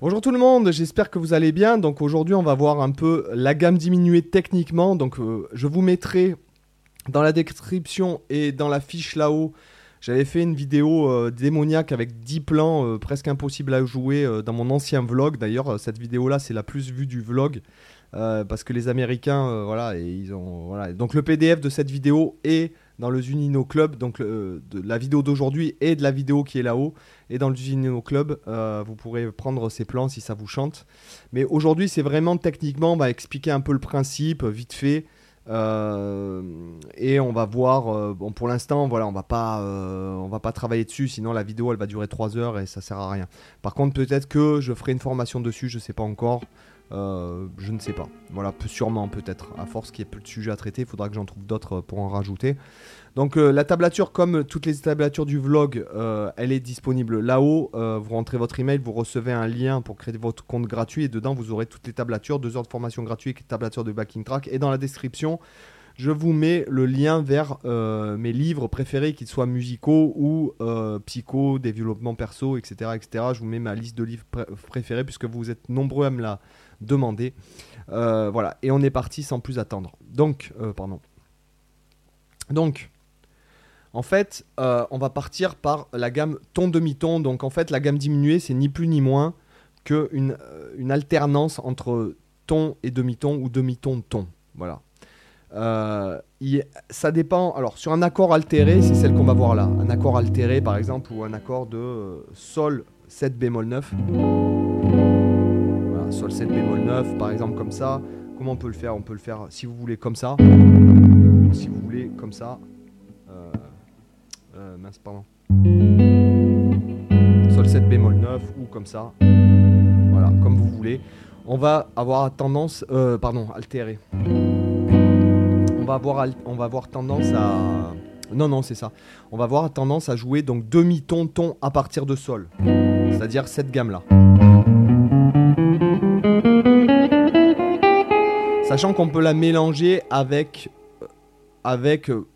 Bonjour tout le monde, j'espère que vous allez bien. Donc aujourd'hui, on va voir un peu la gamme diminuée techniquement. Donc euh, je vous mettrai dans la description et dans la fiche là-haut. J'avais fait une vidéo euh, démoniaque avec 10 plans euh, presque impossible à jouer dans mon ancien vlog. D'ailleurs, cette vidéo-là, c'est la plus vue du vlog. parce que les Américains, voilà, et ils ont, voilà. Donc le PDF de cette vidéo est dans le Zunino Club, donc de la vidéo d'aujourd'hui et de la vidéo qui est là-haut. Et dans le Zunino Club, euh, vous pourrez prendre ces plans si ça vous chante. Mais aujourd'hui, c'est vraiment techniquement, on va expliquer un peu le principe, vite fait. Euh, et on va voir. Euh, bon, pour l'instant, on va pas, va pas travailler dessus, sinon la vidéo elle va durer 3 heures et ça sert à rien. Par contre, peut-être que je ferai une formation dessus, je sais pas encore. Euh, je ne sais pas. Voilà, sûrement peut-être. À force qu'il y ait plus de sujets à traiter, il faudra que j'en trouve d'autres pour en rajouter. Donc euh, la tablature, comme toutes les tablatures du vlog, euh, elle est disponible là-haut. vous rentrez votre email, vous recevez un lien pour créer votre compte gratuit et dedans vous aurez toutes les tablatures, deux heures de formation gratuite, tablature de backing track. Et dans la description, je vous mets le lien vers mes livres préférés, qu'ils soient musicaux ou psycho, développement perso, etc., etc. Je vous mets ma liste de livres préférés puisque vous êtes nombreux à me la demander. Euh, voilà, et on est parti sans plus attendre. Donc, euh, pardon. Donc, en fait, euh, on va partir par la gamme ton demi-ton. Donc, en fait, la gamme diminuée, c'est ni plus ni moins qu'une une alternance entre ton et demi-ton ou demi-ton ton. Voilà. ça dépend. Alors, sur un accord altéré, c'est celle qu'on va voir là. Un accord altéré, par exemple, ou un accord de Sol 7 bémol 9 sol 7 bémol 9 par exemple comme ça. Comment on peut le faire? On peut le faire si vous voulez comme ça. Si vous voulez comme ça. Euh, euh, mince, pardon. Sol 7 bémol 9 ou comme ça. Voilà, comme vous voulez. On va avoir tendance, euh, pardon, altérer. On va avoir, on va avoir tendance à, non non c'est ça. On va avoir tendance à jouer donc demi ton à partir de sol, c'est-à-dire cette gamme Sachant qu'on peut la mélanger avec. Euh, avec euh,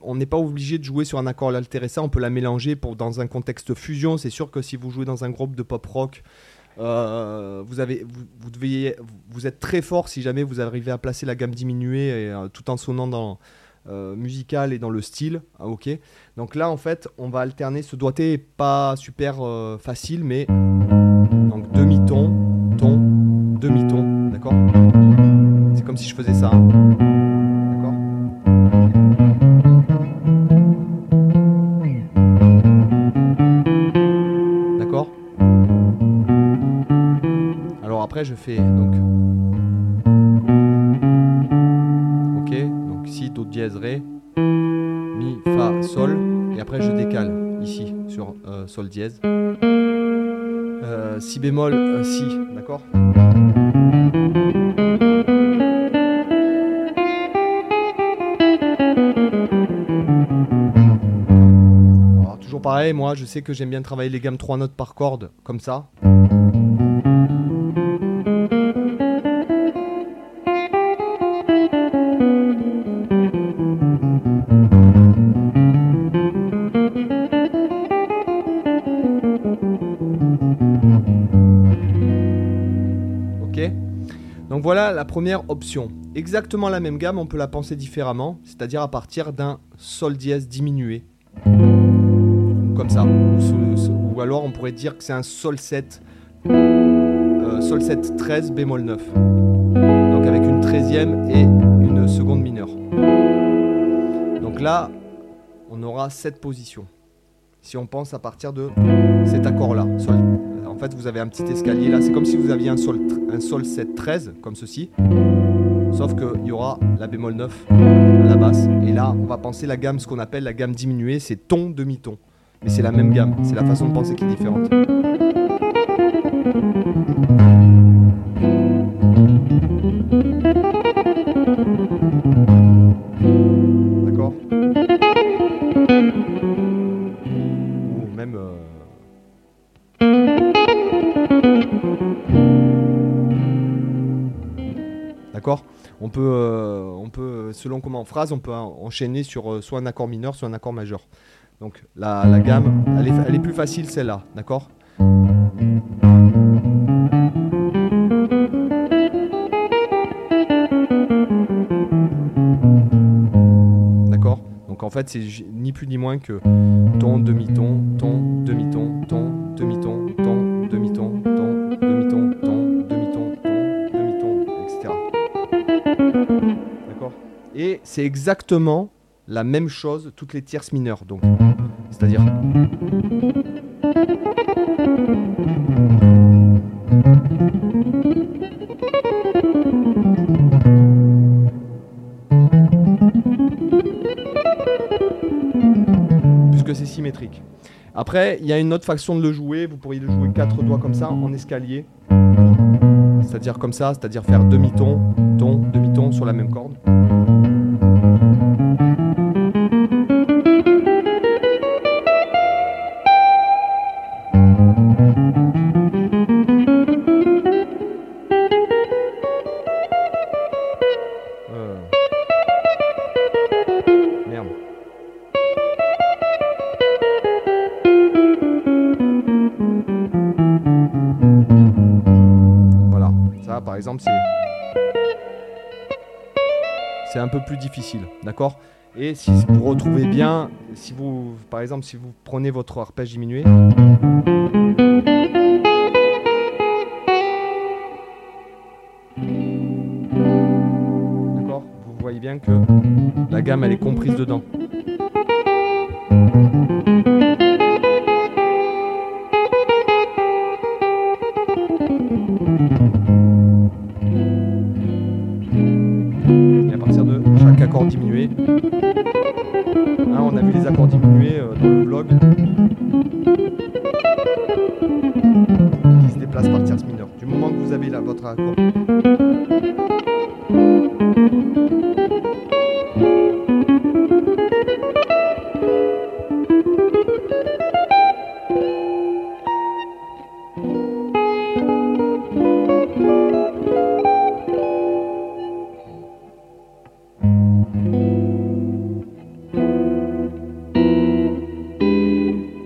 on n'est pas obligé de jouer sur un accord altéré ça, on peut la mélanger dans un contexte fusion. C'est sûr que si vous jouez dans un groupe de pop rock, euh, vous, êtes très fort si jamais vous arrivez à placer la gamme diminuée tout en sonnant dans musical et dans le style. Ah. Donc là, en fait, on va alterner. Ce doigté pas super facile, mais D'accord? D'accord? Alors après, je fais donc. Ok, donc si, do, dièse, ré, mi, fa, sol, et après je décale ici sur euh, sol dièse. Euh, si bémol, euh, si, d'accord? Moi je sais que j'aime bien travailler les gammes 3 notes par corde, comme ça. Ok Donc voilà la première option. Exactement la même gamme, on peut la penser différemment, c'est-à-dire à partir d'un sol dièse diminué ça. Ou, alors on pourrait dire que c'est un Sol 7, euh, Sol 7 13 bémol 9. Donc avec une 13e et une seconde mineure. Donc là, on aura cette position. Si on pense à partir de cet accord-là. En fait, vous avez un petit escalier là. C'est comme si vous aviez un sol, un sol 7 13, comme ceci. Sauf qu'il y aura la bémol 9 à la basse. Et là, on va penser la gamme, ce qu'on appelle la gamme diminuée, c'est ton demi-ton. Mais c'est la même gamme, c'est la façon de penser qui est différente. D'accord Ou même... Euh, D'accord on peut, euh, on peut, selon comment en phrase, on peut enchaîner sur euh, soit un accord mineur, soit un accord majeur. Donc la, gamme, elle est, elle est, plus facile celle-là, d'accord? D'accord? Donc en fait c'est ni plus ni moins que ton, demi-ton, ton, demi-ton, ton, demi-ton, ton, demi-ton, ton, demi-ton, ton, demi-ton, ton, demi-ton, etc. D'accord? Et c'est exactement la même chose toutes les tierces mineures. Donc, c'est-à-dire. Puisque c'est symétrique. Après, il y a une autre façon de le jouer. Vous pourriez le jouer quatre doigts comme ça, en escalier. C'est-à-dire comme ça, c'est-à-dire faire demi-ton, ton, demi-ton sur la même corde. Exemple c'est c'est un peu plus difficile, d'accord? Et si vous retrouvez bien, si vous par exemple si vous prenez votre arpège diminué, d'accord? Vous voyez bien que la gamme elle est comprise dedans.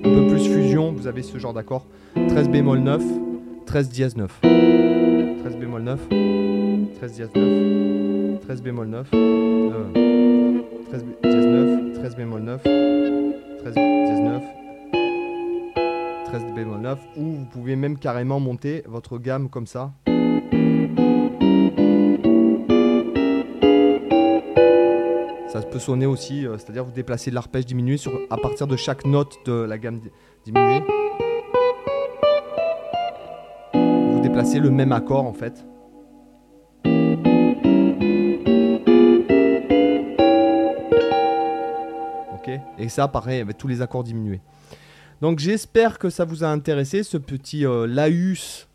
Peu plus fusion, vous avez ce genre d'accord. 13 bémol 9, 13 dièse 9. 13 bémol 9, 13 dièse 9, 13 bémol 9, euh, 13 bé- dièse 9, 13 bémol 9, 13 dièse 9, 13 bémol 9, ou vous pouvez même carrément monter votre gamme comme ça. Ça peut sonner aussi, euh, c'est-à-dire vous déplacez l'arpège diminué sur, à partir de chaque note de la gamme di- diminuée. Déplacez le même accord en fait. Ok Et ça, pareil, avec tous les accords diminués. Donc j'espère que ça vous a intéressé, ce petit euh, laus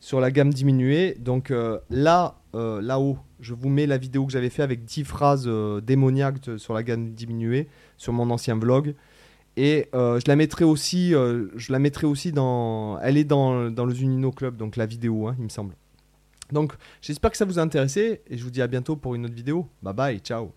sur la gamme diminuée. Donc euh, là, euh, là-haut, je vous mets la vidéo que j'avais fait avec 10 phrases démoniaques sur la gamme diminuée sur mon ancien vlog. Et euh, je la mettrai aussi, euh, je la mettrai aussi dans, elle est dans, dans le Zunino Club, donc la vidéo, hein, il me semble. Donc j'espère que ça vous a intéressé et je vous dis à bientôt pour une autre vidéo. Bye bye, ciao.